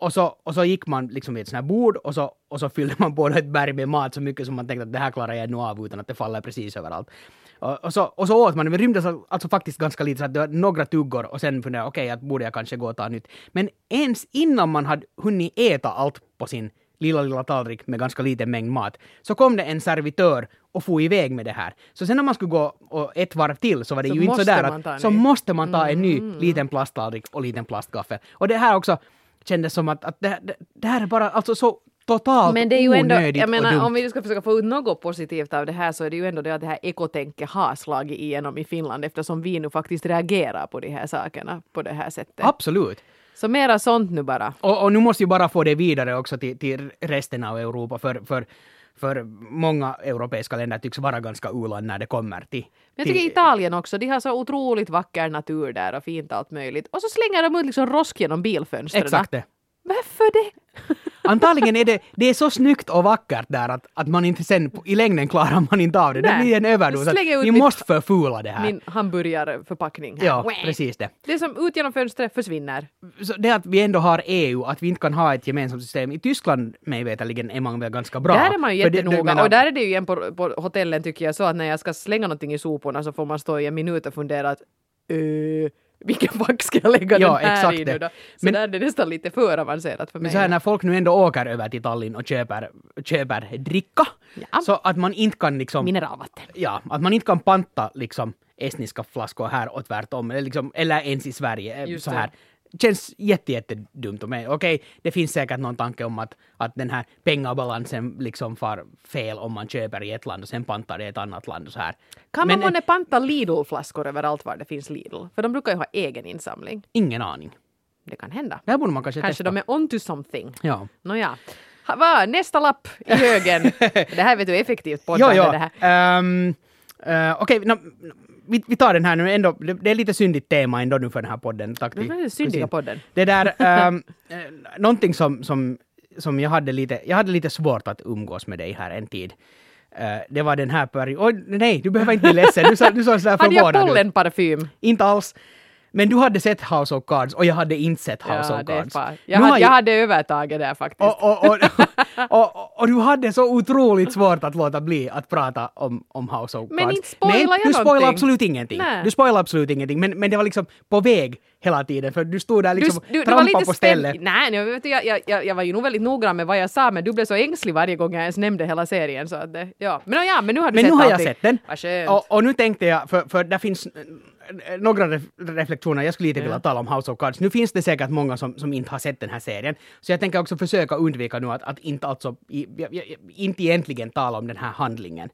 S2: Och så, och så gick man liksom vid ett sånt här bord och så, och så fyllde man på ett berg med mat så mycket som man tänkte att det här klarar jag nog av utan att det faller precis överallt. Och, och, så, och så åt man, men rymdes alltså faktiskt ganska lite så att det var några tuggor och sen funderade jag okej, att borde jag kanske gå och ta nytt. Men ens innan man hade hunnit äta allt på sin lilla, lilla tallrik med ganska liten mängd mat, så kom det en servitör och for iväg med det här. Så sen när man skulle gå och ett varv till så var det
S1: Så
S2: ju inte sådär att så
S1: ny.
S2: måste man ta en ny
S1: Mm.
S2: liten plasttallrik och liten plastgaffel. Och det här också kändes som att, att det, det, det här är bara alltså så totalt
S1: Men det är ju ändå, jag menar om vi ska försöka få ut något positivt av det här så är det ju ändå det att det här ekotänket har slagit igenom i Finland eftersom vi nu faktiskt reagerar på de här sakerna på det här sättet.
S2: Absolut.
S1: Så mera sånt nu bara.
S2: Och, och nu måste ju bara få det vidare också till, till resten av Europa för, för, för många europeiska länder tycks vara ganska u-land när det kommer till...
S1: Men jag
S2: till
S1: tycker Italien också, de har så otroligt vacker natur där och fint allt möjligt. Och så slänger de ut liksom rosk genom bilfönstren.
S2: Exakt det.
S1: Varför det?
S2: Antagligen är det, det är så snyggt och vackert där att, att man inte sen i längden klarar man inte av det. Det
S1: Nej.
S2: blir en överdos. Vi
S1: mitt-
S2: måste förfula det här.
S1: Min hamburgarförpackning. här.
S2: Ja, precis det.
S1: Det som ut genom fönstret försvinner.
S2: Så det att vi ändå har EU, att vi inte kan ha ett gemensamt system. I Tyskland, mig veterligen, är man väl ganska bra.
S1: Där är man ju
S2: det-
S1: jättenoga.
S2: det-
S1: och där är det ju igen på, på hotellen tycker jag så att när jag ska slänga någonting i soporna så får man stå i en minut och fundera att uh, vilken fack ska jag lägga
S2: Ja,
S1: den här i nu då? Så
S2: Men-
S1: där är det nästan lite för avancerat för mig.
S2: Men så här när folk nu ändå åker över till Tallinn och köper, köper dricka,
S1: Ja.
S2: så att man inte kan liksom...
S1: Mineralvatten.
S2: Ja, att man inte kan panta liksom estniska flaskor här och tvärtom, eller, liksom, eller ens i Sverige. eh,
S1: Just
S2: så
S1: det.
S2: Känns jätte, jättedumt. Men Okej, det finns säkert någon tanke om att, att den här pengabalansen liksom far fel om man köper i ett land och sen pantar det i ett annat land och så här.
S1: Kan
S2: Men
S1: man månne panta Lidl-flaskor överallt var det finns Lidl? För de brukar ju ha egen insamling.
S2: ingen aning.
S1: Det kan hända.
S2: Det borde man kanske,
S1: Kanske
S2: testa.
S1: de är on to something.
S2: Ja.
S1: Nåja. Va, nästa lapp i högen. det här vet du effektivt
S2: Jo,
S1: poddande
S2: jo.
S1: det här.
S2: Um, uh, Okej, nå- vi, vi tar den här nu ändå, det, det är lite syndigt tema ändå nu för den här podden. Tack
S1: Det
S2: till
S1: den syndiga podden.
S2: Det där, eh, någonting som, som, som jag hade lite, jag hade lite svårt att umgås med dig här en tid. Eh, det var den här perioden, oj nej, du behöver inte bli ledsen, du, såg sådär
S1: Hade jag
S2: förvånad ut.
S1: pollenparfym?
S2: Inte alls. Men du hade sett House of Cards och jag hade inte sett House
S1: Ja,
S2: of Cards.
S1: Jag, hade, jag hade övertaget där faktiskt.
S2: och, och, och, och, du hade så otroligt svårt att låta bli att prata om, om House of Cards.
S1: Men inte spoilar jag
S2: du spoilar
S1: någonting.
S2: absolut ingenting.
S1: Nej.
S2: Du spoilar absolut ingenting, men, men det var liksom på väg hela tiden, för du stod där liksom
S1: du, du,
S2: trampade
S1: lite
S2: på stället.
S1: Nej, jag, vet, jag, jag, jag, jag var ju nog väldigt noggrann med vad jag sa, men du blev så ängslig varje gång jag ens nämnde hela serien. Så att ja. Men, ja, men nu har du
S2: Men
S1: sett
S2: nu har jag
S1: allting.
S2: sett den.
S1: Vad skönt.
S2: Och, och nu tänkte jag, för, för där finns några ref, reflektioner, jag skulle lite vilja tala om House of Cards. Nu finns det säkert många som, som inte har sett den här serien, så jag tänker också försöka undvika nu att, att inte alltså, i, inte egentligen tala om den här handlingen.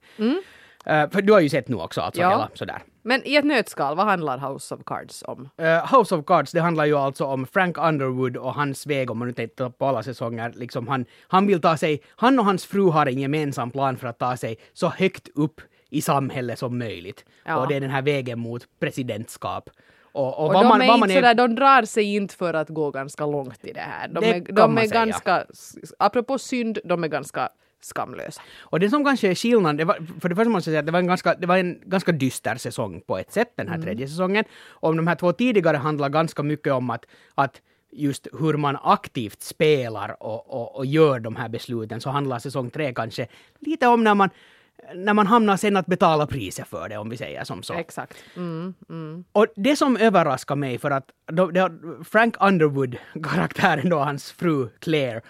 S2: Eh, för du har ju sett nu också, alltså
S1: Mm. Ja.
S2: hela sådär.
S1: Men i ett nötskal, vad handlar House of Cards om?
S2: Eh, House of Cards, det handlar ju alltså om Frank Underwood och hans väg, om man nu tittar på alla säsonger. Liksom han, han vill ta sig, han och hans fru har en gemensam plan för att ta sig så högt upp i samhället som möjligt.
S1: Ja.
S2: Och det är den här vägen mot presidentskap. Och, och,
S1: Och
S2: vad
S1: de
S2: man,
S1: är inte
S2: man
S1: sådär, de drar sig inte för att gå ganska långt i det här. De
S2: Det
S1: är, de är
S2: säga.
S1: ganska, apropå synd, de är ganska skamlösa.
S2: Och det som kanske är skillnaden, det var, för det första måste jag säga att det var en ganska, det var en ganska dyster säsong på ett sätt, den här tredje säsongen. Och de här två tidigare handlar ganska mycket om att, att just hur man aktivt spelar och, och, och gör de här besluten, så handlar säsong tre kanske lite om när man, när man hamnar sen att betala priset för det, om vi säger som så.
S1: Exakt. Mm, mm.
S2: Och det som överraskar mig för att Frank Underwood, karaktären då, hans fru Claire,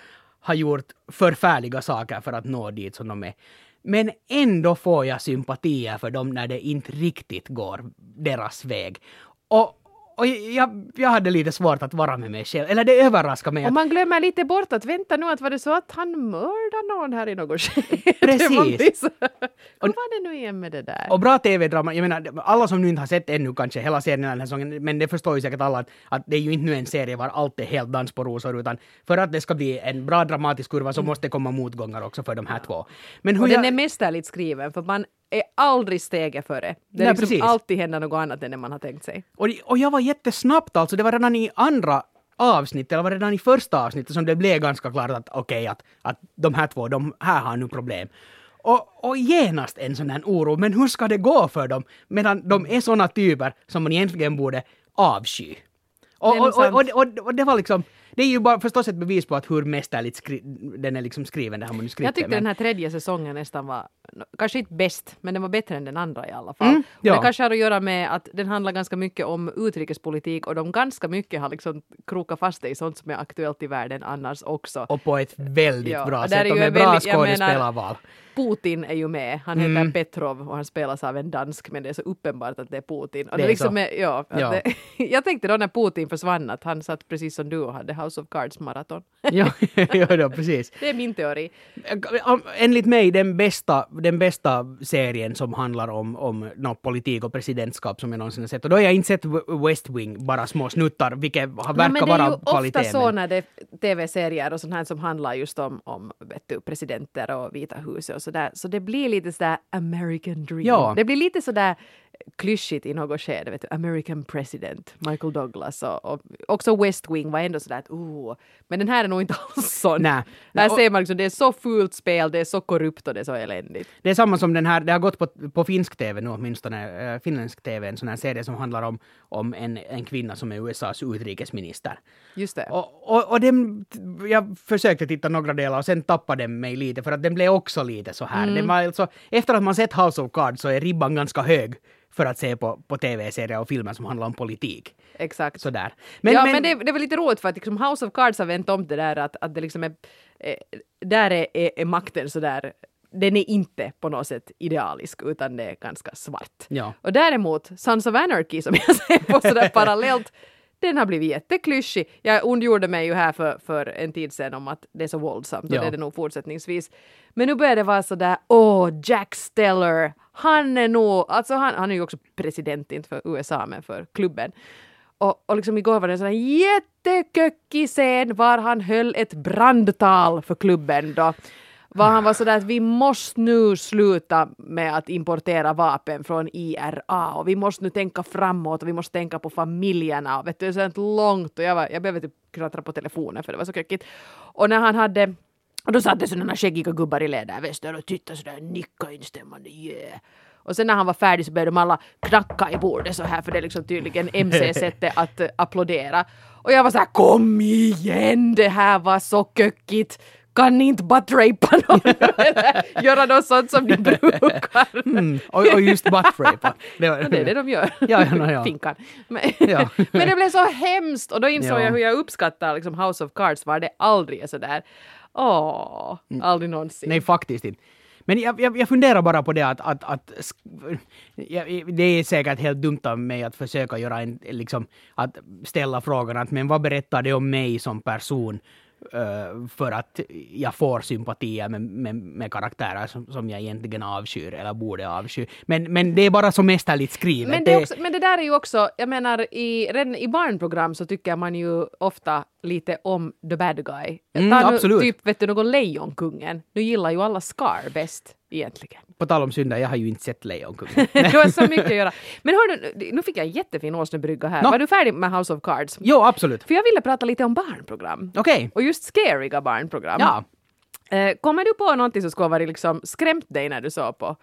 S2: har gjort förfärliga saker för att nå dit som de är. Men ändå får jag sympatier för dem när det inte riktigt går deras väg. Och, och jag, jag hade lite svårt att vara med mig själv. Eller det överraskar mig.
S1: Och
S2: Att,
S1: man glömmer lite bort att vänta nu, att var det så att han mördade någon här i något skede?
S2: Precis.
S1: Så- Hur var det nu igen med det där?
S2: och bra tv-drama, jag menar alla som nu inte har sett ännu kanske hela serien den här säsongen, men det förstår ju säkert alla att, att det är ju inte nu en serie var allt är helt dans på rosor, utan för att det ska bli en bra dramatisk kurva så måste det komma motgångar också för de här två. Men hur
S1: Och
S2: jag,
S1: den är mästerligt skriven för man är aldrig steget före. Det
S2: Nej,
S1: liksom alltid händer något annat än det man har tänkt sig.
S2: och, och jag var jättesnabbt alltså, det var redan i andra avsnitt, eller var det redan i första avsnittet som det blev ganska klart att okej, att, att de här två, de här har nu problem. Och, och genast en sån här oro, men hur ska det gå för dem? Medan de är såna typer som man egentligen borde avsky. Och, och, och, och, och det var liksom, det är ju bara förstås ett bevis på att hur mästerligt den är liksom skriven, det här manuskriptet.
S1: Jag tyckte
S2: men-
S1: den här tredje säsongen nästan var, kanske inte bäst, men den var bättre än den andra i alla fall.
S2: Mm, ja.
S1: Det kanske har att göra med att den handlar ganska mycket om utrikespolitik och de ganska mycket har liksom krokat fast det i sånt som är aktuellt i världen annars också.
S2: och på ett väldigt
S1: Ja,
S2: bra sätt
S1: är
S2: och med bra skådespelarval.
S1: Putin är ju med. Han heter
S2: Mm.
S1: Petrov och han spelas av en dansk men det är så uppenbart att det är Putin. Och
S2: Det
S1: det
S2: är
S1: liksom
S2: så.
S1: är, ja,
S2: Ja.
S1: Det, jag tänkte då när Putin försvann att han satt precis som du och hade House of Cards maraton.
S2: ja, ja, ja, precis.
S1: Det är min teori.
S2: Enligt mig den bästa, den bästa serien som handlar om, om no, politik och presidentskap som jag någonsin har sett. Och då har jag inte sett West Wing, bara små snuttar, vilket har,
S1: Nej,
S2: verkar
S1: men det är ju
S2: vara
S1: ofta
S2: kvalitet.
S1: så när det är tv-serier och sånt här som handlar just om, om du, presidenter och Vita huset och sådär. Så det blir lite sådär American dream.
S2: Ja.
S1: Det blir lite sådär klyschigt i något skede. Vet du, American president, Michael Douglas och, och också West Wing var ändå sådär att oh. Men den här är nog inte alls sån.
S2: Nej.
S1: Här ser man liksom, det är så fult spel, det är så korrupt och det är så eländigt.
S2: Det är samma som den här, det har gått på, på finsk TV nu åtminstone, äh, finländsk TV, en sån här serie som handlar om, om en, en kvinna som är USAs utrikesminister.
S1: Just det.
S2: Och, och, och den, jag försökte titta några delar och sen tappade den mig lite för att den blev också lite så här. Den var alltså, efter att man sett House of Cards så är ribban ganska hög för att se på, på tv-serier och filmer som handlar om politik.
S1: Exakt.
S2: Sådär.
S1: ja, men, det, det var lite roligt för att liksom House of Cards har vänt om det där att, att det liksom är, eh, där är, är, är makten sådär den är inte på något sätt idealisk utan det är ganska svart.
S2: Ja.
S1: Och däremot Sons of Anarchy som jag ser på sådär parallellt den har blivit jätteklyschig. Jag ondgjorde mig ju här för, för en tid sedan om att det är så våldsamt och
S2: Ja.
S1: det är det nog fortsättningsvis. Men nu börjar det vara sådär, åh, Jack Steller, han är nog, alltså han, han är ju också president, inte för USA men för klubben. Och, och liksom igår var det en sån här jätteköckig scen var han höll ett brandtal för klubben då. var han var sådär att vi måste nu sluta med att importera vapen från IRA och vi måste nu tänka framåt och vi måste tänka på familjerna och vet du, det är sånt långt och jag, var, jag behövde typ knattra på telefonen för det var så kökigt. Och när han hade och då satt det sådana skäggiga gubbar i lädervästar och tittade sådär nicka instämmande yeah. Och sen när han var färdig så började de alla knacka i bordet så här för det är liksom tydligen MC-sättet att uh, applådera. Och jag var så här kom igen det här var så kökigt kan ni inte buttrapa någon eller göra något sånt som ni brukar?
S2: Mm. Och, och just buttrapa.
S1: Det, var, det är det de gör.
S2: Ja, ja, ja.
S1: Finkan. Men,
S2: Ja.
S1: men det blev så hemskt och då insåg
S2: Ja.
S1: jag hur jag uppskattar liksom House of Cards var det aldrig är sådär åh, aldrig någonsin.
S2: Nej, faktiskt inte. Men jag, jag, jag funderar bara på det att, att, att jag, det är säkert helt dumt av mig att försöka göra en, liksom, att ställa frågan att men vad berättar det om mig som person för att jag får sympatier med, med, med karaktärer som, som jag egentligen avskyr eller borde avsky. Men, men det är bara så mästerligt skrivet.
S1: Men det, också, men det där är ju också, jag menar i, redan i barnprogram så tycker man ju ofta lite om the bad guy.
S2: Mm,
S1: Ta nu
S2: absolut.
S1: Typ vet du någon Lejonkungen. Nu gillar ju alla Scar bäst egentligen.
S2: På tal om synder, jag har ju inte sett Lejonkungen.
S1: det var så mycket att göra. Men hörru, nu fick jag en jättefin åsnebrygga här.
S2: Nå.
S1: Var du färdig med House of Cards?
S2: jo, absolut.
S1: För jag ville prata lite om barnprogram.
S2: Okej.
S1: Och just scariga barnprogram.
S2: Ja.
S1: Eh, kommer du på någonting som skulle ha varit liksom skrämt dig när du såg på,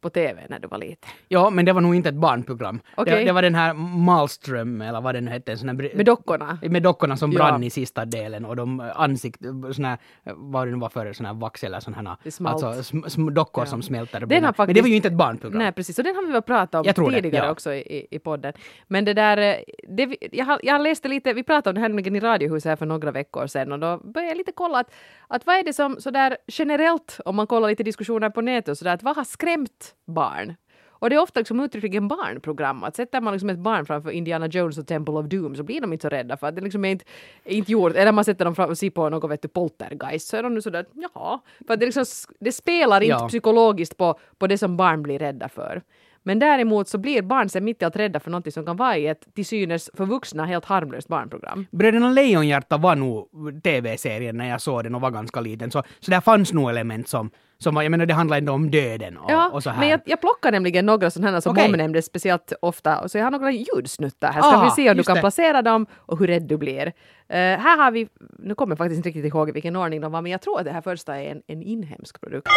S1: på TV när du var liten?
S2: Ja, men det var nog inte ett barnprogram.
S1: Okej.
S2: Det, det var den här Malmström, eller vad den nu hette. sån här
S1: Med dockorna?
S2: Med dockorna som
S1: Ja.
S2: brann i sista delen och de eh, ansikt, såna här, vad det nu var för såna här vax eller såna här,
S1: Det
S2: alltså sm, sm, dockor
S1: Ja.
S2: som smälter.
S1: Den har
S2: brinner. Men
S1: faktiskt-
S2: det var ju inte ett barnprogram.
S1: Nej, precis. Och den har vi väl pratat om
S2: tror det,
S1: tidigare
S2: ja.
S1: också i, i, podden. Men det där, eh, det, jag, jag läste lite, vi pratade om det här nämligen i Radiohuset här för några veckor sedan och då började jag lite kolla att, att vad är det som sådär generellt, om man kollar lite diskussioner på nätet och sådär, att vad har skrämt barn? Och det är ofta liksom uttryckligen barnprogram. Att sätter man liksom ett barn framför Indiana Jones och Temple of Doom så blir de inte så rädda för att det liksom är inte, inte gjort. Eller man sätter dem fram och ser på något vet du, poltergeist så är de nu sådär jaha. För att det, liksom, det spelar inte
S2: Ja.
S1: psykologiskt på, på det som barn blir rädda för. Men däremot så blir barn sen mitt i allt rädda för något som kan vara i ett till synes för vuxna helt harmlöst barnprogram.
S2: Bröderna Lejonhjärta var nog tv-serien när jag såg den och var ganska liten. Så, så där fanns nog element som, som var, jag menar det handlar ändå om döden och,
S1: Ja,
S2: och så här.
S1: men jag, jag plockar nämligen några sådana här som okay. nämnde speciellt ofta. Och så jag har några ljudsnuttar här. Ska
S2: Ah,
S1: vi se om du kan
S2: det.
S1: placera dem och hur rädd du blir. Eh, här har vi, nu kommer jag faktiskt inte riktigt ihåg i vilken ordning de var, men jag tror att det här första är en, en inhemsk produkt.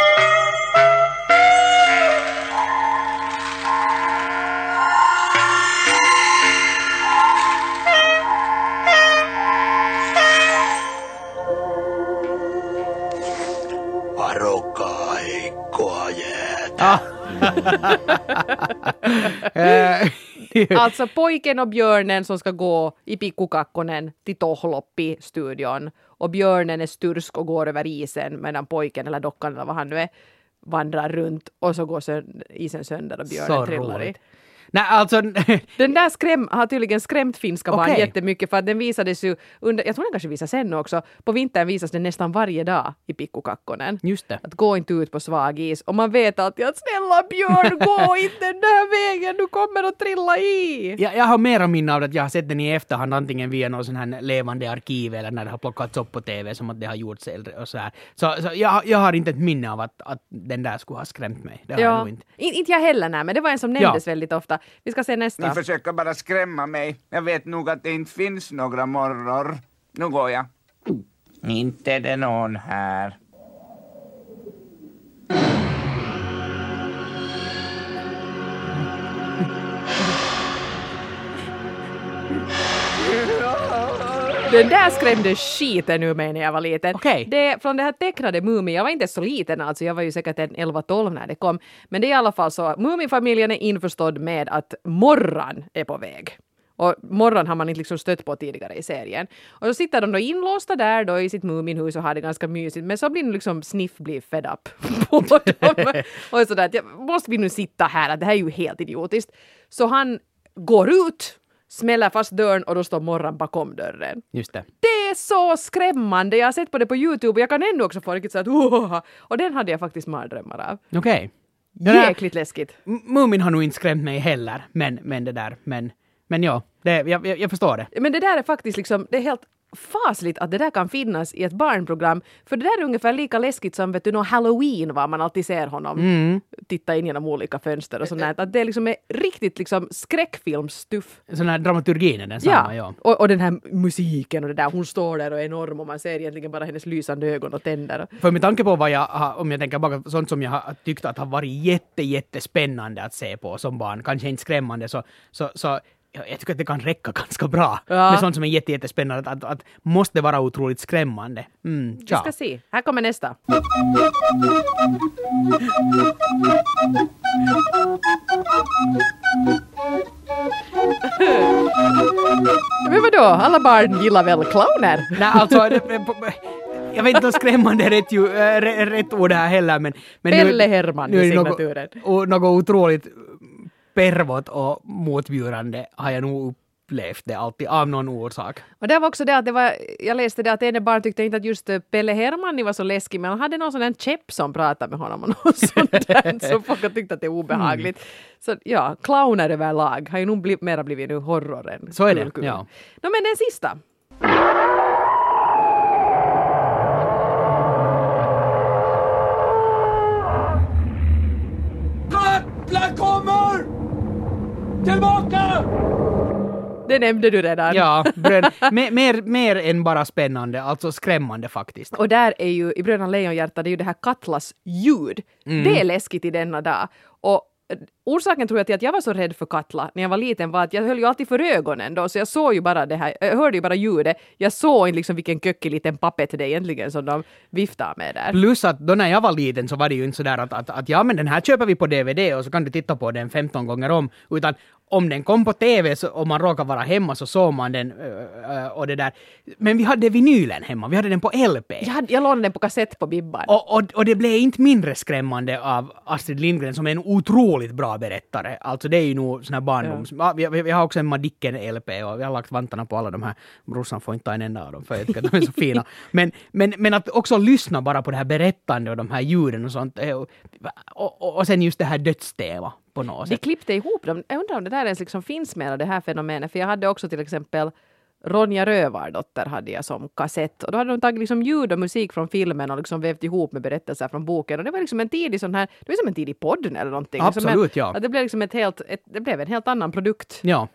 S2: Eh,
S1: Alltså pojken och björnen som ska gå i pikkukakkonen till Tohloppi-studion. Och björnen är stursk och går över isen medan pojken eller dockan eller vad han nu är vandrar runt och så går isen sönder och björnen
S2: så
S1: trillar i.
S2: Nej, alltså...
S1: Den där skräm, har tydligen skrämt finska barn
S2: Okej.
S1: jättemycket för att den visades ju under, jag tror den kanske visas sen också, på vintern visas den nästan varje dag i pikkukakkonen.
S2: Just det.
S1: Att gå inte ut på svag is och man vet alltid att snälla Björn gå inte den där vägen, du kommer att trilla i!
S2: Jag, jag har mera minne av att jag har sett den i efterhand antingen via någon sån här levande arkiv eller när det har plockats upp på TV som att det har gjorts äldre och så här. Så, så jag, jag har inte ett minne av att, att den där skulle ha skrämt mig. Det har jag
S1: Ja,
S2: nog inte.
S1: In, inte jag heller nej, men det var en som nämndes väldigt ofta. Vi ska se
S3: Ni
S1: nästa.
S3: försöker bara skrämma mig. Jag vet nog att det inte finns några morror. Nu går jag. Inte är det någon här.
S1: Den där skrämde skiten ur mig när jag var liten.
S2: Okej.
S1: Det, från det här tecknade Mumin, jag var inte så liten alltså, jag var ju säkert en 11-12 när det kom. Men det är i alla fall så, Muminfamiljen är införstådd med att Morran är på väg. Och Morran har man inte liksom stött på tidigare i serien. Och så sitter de då inlåsta där då i sitt Muminhus och har det ganska mysigt. Men så blir nu liksom Sniff blir fed up på dem. och sådär att, ja, måste vi nu sitta här? Att det här är ju helt idiotiskt. Så han går ut, smäller fast dörren och då står Morran bakom dörren.
S2: Just det.
S1: Det är så skrämmande! Jag har sett på det på Youtube och jag kan ändå också få riktigt så att "Åh!" Och den hade jag faktiskt mardrömmar av.
S2: Okej. Där-
S1: Jäkligt läskigt.
S2: Mumin har nog inte skrämt mig heller, men, men det där, men, men ja, det, jag, jag, jag förstår det.
S1: Men det där är faktiskt liksom, det är helt fasligt att det där kan finnas i ett barnprogram. För det där är ungefär lika läskigt som vet du, någon halloween var man alltid ser honom
S2: Mm.
S1: titta in genom olika fönster och sånt där. Att det liksom är riktigt liksom skräckfilmstuff.
S2: Sån här dramaturgin är den samma, ja.
S1: Och, och den här musiken och det där, hon står där och är enorm och man ser egentligen bara hennes lysande ögon och tänder.
S2: För med tanke på vad jag har, om jag tänker baka, sånt som jag har tyckt att har varit jätte, jättespännande att se på som barn, kanske inte skrämmande, så, så, så jag tycker att det kan räcka ganska bra
S1: Ja.
S2: med sånt som är jätte, jättespännande. Att, att, måste vara otroligt skrämmande. Mm,
S1: Vi ska se. Här kommer nästa. Men vadå, alla barn gillar väl clowner?
S2: Nej, alltså, jag vet inte om skrämmande är rätt, ju, äh, rä- rätt ord här heller, men... men
S1: Pelle Herman
S2: nu
S1: i
S2: är det något, och något otroligt pervot och motbjudande har jag nog upplevt det alltid, av någon orsak.
S1: Och det var också det att det var, jag läste det att en barn tyckte inte att just Pelle Hermanni var så läskig men han hade någon sån där käpp som pratade med honom och något sånt där så folk har tyckt att det är obehagligt. Så ja, clowner överlag har ju nog blivit, mera blivit nu horror än
S2: Så är det,
S1: kul, kul.
S2: ja.
S1: No, men den sista.
S4: Katla kommer! Tillbaka!
S1: Det nämnde du redan.
S2: Ja, bröd, mer, mer, mer än bara spännande, alltså skrämmande faktiskt.
S1: Och där är ju i Bröderna Lejonhjärta, det är ju det här Katlas ljud.
S2: Mm.
S1: Det är läskigt i denna dag. Och orsaken tror jag till att jag var så rädd för Katla när jag var liten var att jag höll ju alltid för ögonen då, så jag såg ju bara det här, jag hörde ju bara ljudet. Jag såg inte liksom vilken kökig liten pappet det är egentligen som de viftar med där.
S2: Plus att då när jag var liten så var det ju inte sådär att, att, att ja men den här köper vi på DVD och så kan du titta på den 15 gånger om, utan om den kom på TV så, och man råkade vara hemma så såg man den och det där. Men vi hade vinylen hemma, vi hade den på LP.
S1: Jag, hade, jag lånade den på kassett på Bibban.
S2: Och, och, och det blev inte mindre skrämmande av Astrid Lindgren som är en otroligt bra berättare. Alltså det är ju nog sån här barndoms... Ja. Vi, vi, vi har också en Madicken-LP och vi har lagt vantarna på alla de här. Brorsan får inte ta en enda av dem för jag tycker att de är så fina. Men, men, men att också lyssna bara på det här berättande och de här ljuden och sånt. eh, Och, och, och sen just det här dödstema på något
S1: De
S2: sätt.
S1: klippte ihop dem. Jag undrar om det där ens liksom finns med det här fenomenet. För jag hade också till exempel Ronja Rövardotter hade jag som kassett. Och då hade de tagit liksom ljud och musik från filmen och liksom vävt ihop med berättelser från boken. Och det var liksom en tidig sån här, det var som en tidig podd eller någonting. Liksom
S2: Absolut,
S1: en,
S2: ja.
S1: Det blev liksom ett helt, ett, det blev en helt annan produkt.
S2: Ja.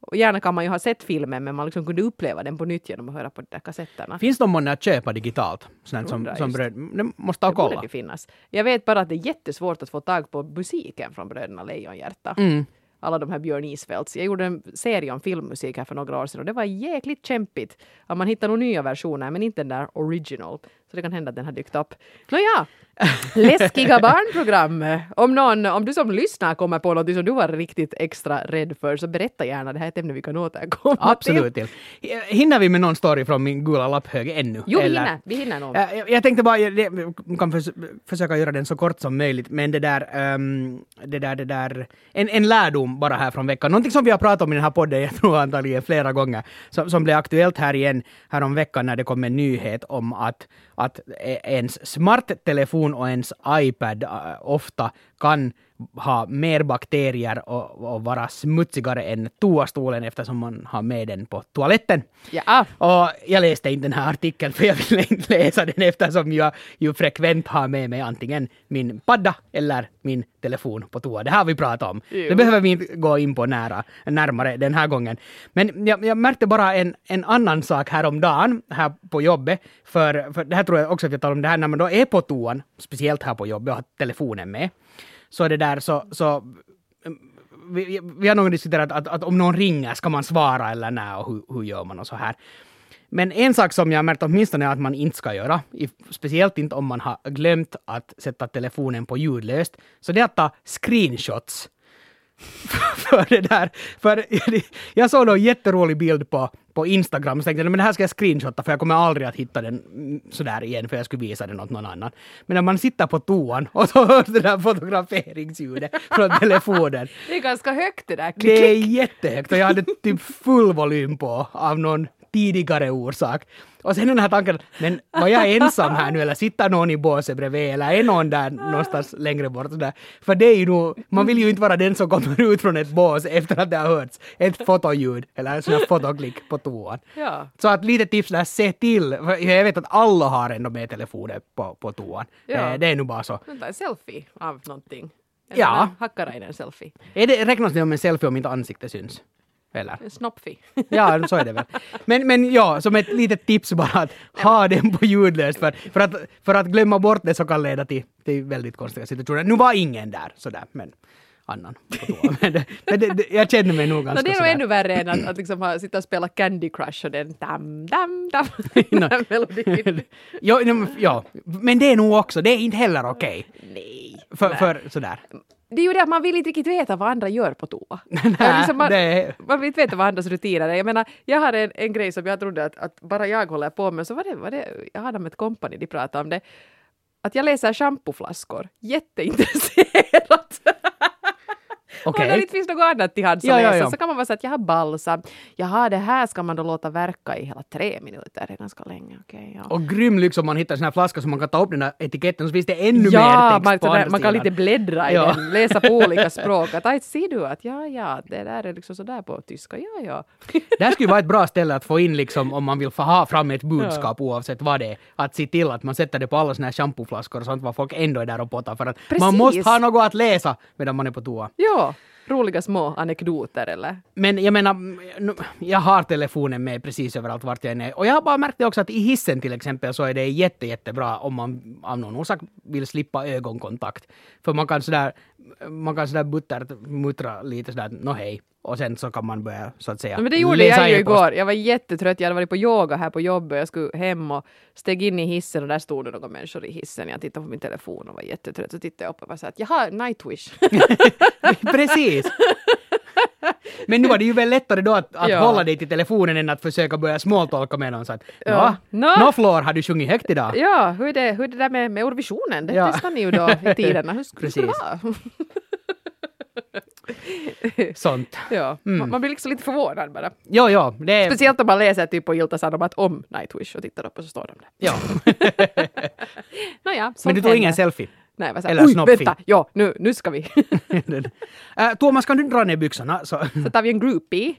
S1: Och gärna kan man ju ha sett filmen men man liksom kunde uppleva den på nytt genom att höra på de där kassetterna.
S2: Finns de månne att köpa digitalt? Sånt som,
S1: Undrar
S2: som bröd... Det måste
S1: borde
S2: kolla.
S1: det finnas. Jag vet bara att det är jättesvårt att få tag på musiken från Bröderna Lejonhjärta.
S2: Mm.
S1: Alla de här Björn Isfeldts. Jag gjorde en serie om filmmusik här för några år sedan och det var jäkligt kämpigt. Att man hittar nog nya versioner men inte den där original. Så det kan hända att den har dykt upp. Nåja, läskiga barnprogram. Om någon, om du som lyssnar kommer på något som du var riktigt extra rädd för så berätta gärna. Det här är ett ämne vi kan återkomma till.
S2: Absolut. Till. Hinner vi med någon story från min gula lapphög ännu?
S1: Jo, vi
S2: Eller-
S1: hinner. Vi hinner nog.
S2: Äh, Jag, jag tänkte bara, jag kan förs försöka göra den så kort som möjligt, men det där, ehm, det där, det där, en, en lärdom bara här från veckan. Någonting som vi har pratat om i den här podden, jag tror antagligen flera gånger, som, som blev aktuellt här igen här om veckan när det kom en nyhet om att, att ens smarttelefon och ens iPad äh, ofta kan ha mer bakterier och, och vara smutsigare än toastolen eftersom man har med den på toaletten.
S1: Ja.
S2: Och jag läste inte den här artikeln för jag ville inte läsa den eftersom jag ju frekvent har med mig antingen min padda eller min telefon på toa. Det här har vi pratat om.
S1: Jo.
S2: Det behöver vi inte gå in på nära, närmare den här gången. Men jag, jag märkte bara en, en annan sak häromdagen här på jobbet. För, för det här tror jag också att jag talar om det här när man då är på toan, speciellt här på jobbet och har telefonen med. Så det där så, så mm, vi, vi har nog diskuterat att, att om någon ringer, ska man svara eller nej och hur, hur gör man och så här. Men en sak som jag har märkt åtminstone är att man inte ska göra, speciellt inte om man har glömt att sätta telefonen på ljudlöst, så det är att ta screenshots. för det där, för jag såg någon jätterolig bild på, på Instagram, så tänkte jag men det här ska jag screenshotta för jag kommer aldrig att hitta den sådär igen för jag skulle visa den åt någon annan. Men när man sitter på toan och så hörs det där fotograferingsljudet från telefonen.
S1: Det är ganska högt det där.
S2: Det är jättehögt och jag hade typ full volym på av någon tidigare orsak. Och sen den här tanken, men var jag ensam här nu eller sitter någon i båset bredvid eller är någon där någonstans längre bort? Sådär. För det är ju nog, man vill ju inte vara den som kommer ut från ett bås efter att det har hörts ett fotoljud eller en sån här fotoklick på toan.
S1: Ja.
S2: Så att lite tips där, se till, jag vet att alla har ändå med telefoner på, på toan.
S1: Ja.
S2: Eh, Det är nu bara så.
S1: Vänta, en selfie av någonting. En
S2: Ja.
S1: sån där Hackarainen selfie.
S2: Är det, räknas det om en selfie om inte ansiktet syns? Eller?
S1: Snoppfi.
S2: Ja, så är det väl. Men, men ja, som ett litet tips bara att ha den på ljudlöst för, för, att, för att glömma bort det så kan leda till, till väldigt konstiga situationer. Nu var ingen där sådär, men annan på toa. Men, det, men det, jag känner mig nog
S1: No,
S2: ganska
S1: det är nog ännu värre än att, att liksom ha, sitta och spela Candy Crush och den dam, dam, dam.
S2: No.
S1: den melodin.
S2: ja, no, ja, men det är nog också, det är inte heller okej.
S1: Nej.
S2: För, för sådär.
S1: Det är ju det att man vill inte riktigt veta vad andra gör på toa. Liksom man, man vill inte veta vad andras rutiner är. Jag menar, jag har en, en grej som jag trodde att, att bara jag håller på med, så var det, var det jag hade med ett kompani, de pratade om det, att jag läser shampooflaskor. Jätteintresserat. Och när det inte finns något annat till hands att
S2: Ja, ja,
S1: läsa
S2: ja.
S1: så kan man vara så att jag har balsam. Jaha, det här ska man då låta verka i hela tre minuter. Det är ganska länge. Okej, ja.
S2: Och grym lyx om man hittar sån här flaska som man kan ta upp den där etiketten så finns det ännu mer text
S1: man,
S2: på andra
S1: man kan
S2: sidan.
S1: lite bläddra i den, läsa på olika språk. Att, aj, ser du att ja, ja, det där är liksom sådär på tyska. Ja, ja.
S2: Det här skulle vara ett bra ställe att få in liksom om man vill få ha fram ett budskap oavsett vad det är. Att se till att man sätter det på alla såna här shampooflaskor och sånt vad folk ändå är där och pottar för att man
S1: Precis.
S2: måste ha något att läsa medan man är på toa.
S1: ja, roliga små anekdoter eller?
S2: Men jag menar, jag har telefonen med precis överallt vart jag än är. Och jag har bara märkt det också att i hissen till exempel så är det jätte, jättebra om man av någon orsak vill slippa ögonkontakt. För man kan sådär, man kan sådär buttert muttra lite sådär, nå hej. Och sen så kan man börja så att säga
S1: Ja, men det gjorde jag ju igår. Jag var jättetrött. Jag hade varit på yoga här på jobbet. Jag skulle hem och steg in i hissen och där stod det några människor i hissen. Jag tittade på min telefon och var jättetrött. Så tittade jag upp och var så att jaha, Nightwish.
S2: Precis! Men nu var det ju väl lättare då att, att
S1: Ja.
S2: hålla dig till telefonen än att försöka börja småtolka med någon. Så att,
S1: Ja.
S2: Nå,
S1: Nå.
S2: nå Flor, har du sjungit högt idag?
S1: ja, hur är det, hur är det där med, med Eurovisionen? Det
S2: Ja.
S1: testar ni ju då i tiderna. Hur skulle det vara?
S2: Sånt.
S1: Ja,
S2: Mm.
S1: man, blir liksom lite förvånad bara.
S2: Jo, jo, det.
S1: Speciellt om man läser typ på Ilta-Sanomat om Nightwish och tittar upp och så står de där.
S2: Ja.
S1: Nåja,
S2: Men du tog ingen selfie?
S1: Nej, vad
S2: Eller
S1: Oj, vänta! Ja, nu, nu ska vi.
S2: Äh, Thomas, kan du dra ner byxorna? Så
S1: så tar vi en groupie.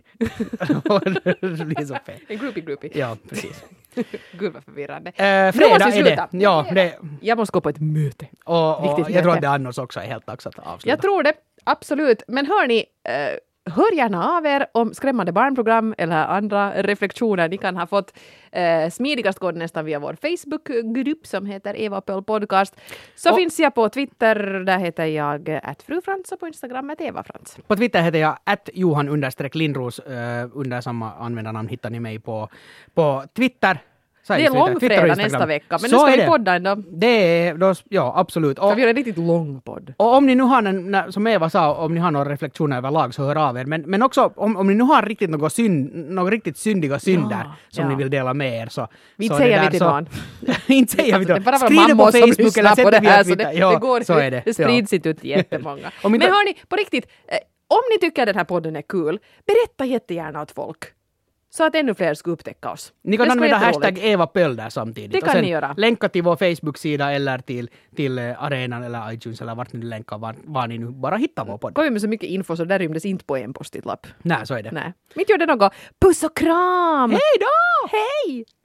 S2: det blir så fel.
S1: En groupie groupie.
S2: Ja, precis.
S1: Gud vad förvirrande.
S2: Äh,
S1: Nu måste
S2: fredag
S1: vi sluta.
S2: det. Ja, det,
S1: Jag måste gå på ett möte.
S2: och, och jag tror
S1: möte.
S2: att det annars också är helt dags att avsluta.
S1: Jag tror det, absolut. Men hörni, eh, hör gärna av er om skrämmande barnprogram eller andra reflektioner ni kan ha fått. Eh, smidigast går det nästan via vår Facebookgrupp som heter Eva Pöl Podcast. Så
S2: Och-
S1: finns jag på Twitter, där heter jag @frufrans och på Instagram att Eva Frans.
S2: På Twitter heter jag att Johan Lindros. eh, under samma användarnamn hittar ni mig på, på Twitter.
S1: Det är långfredag nästa vecka, men
S2: Så
S1: nu ska vi
S2: det.
S1: podda ändå.
S2: Det är, då, ja absolut. Och,
S1: Ska vi göra en riktigt lång podd?
S2: och om ni nu har, en, som Eva sa, om ni har några reflektioner överlag så hör av er. Men, men också om, om ni nu har riktigt några, synd, några riktigt syndiga synder som
S1: ja.
S2: ni vill dela med er så...
S1: Vi inte säger vi till någon.
S2: inte säger vi till någon. Skriv det på Facebook eller sätt via
S1: här, så det,
S2: Ja,
S1: det, går,
S2: så är det.
S1: det
S2: Ja.
S1: sprids inte ut jättemånga. Men hörni, på riktigt, om ni tycker den här podden är kul, berätta jättegärna åt folk. Så att ännu fler ska upptäcka oss.
S2: Ni kan
S1: Det
S2: använda hashtag. Eva Pöll där samtidigt.
S1: Det
S2: Och
S1: kan
S2: sen
S1: ni göra.
S2: Länka till vår Facebook-sida eller till, till arenan eller iTunes eller vart ni nu länkar, var, var ni nu bara hittar vår podd.
S1: Kom med så mycket info så där rymdes inte på en post-it-lapp.
S2: Nej, så är det.
S1: Nej. Mitt gör det något. Puss och kram!
S2: Hej då!
S1: Hej!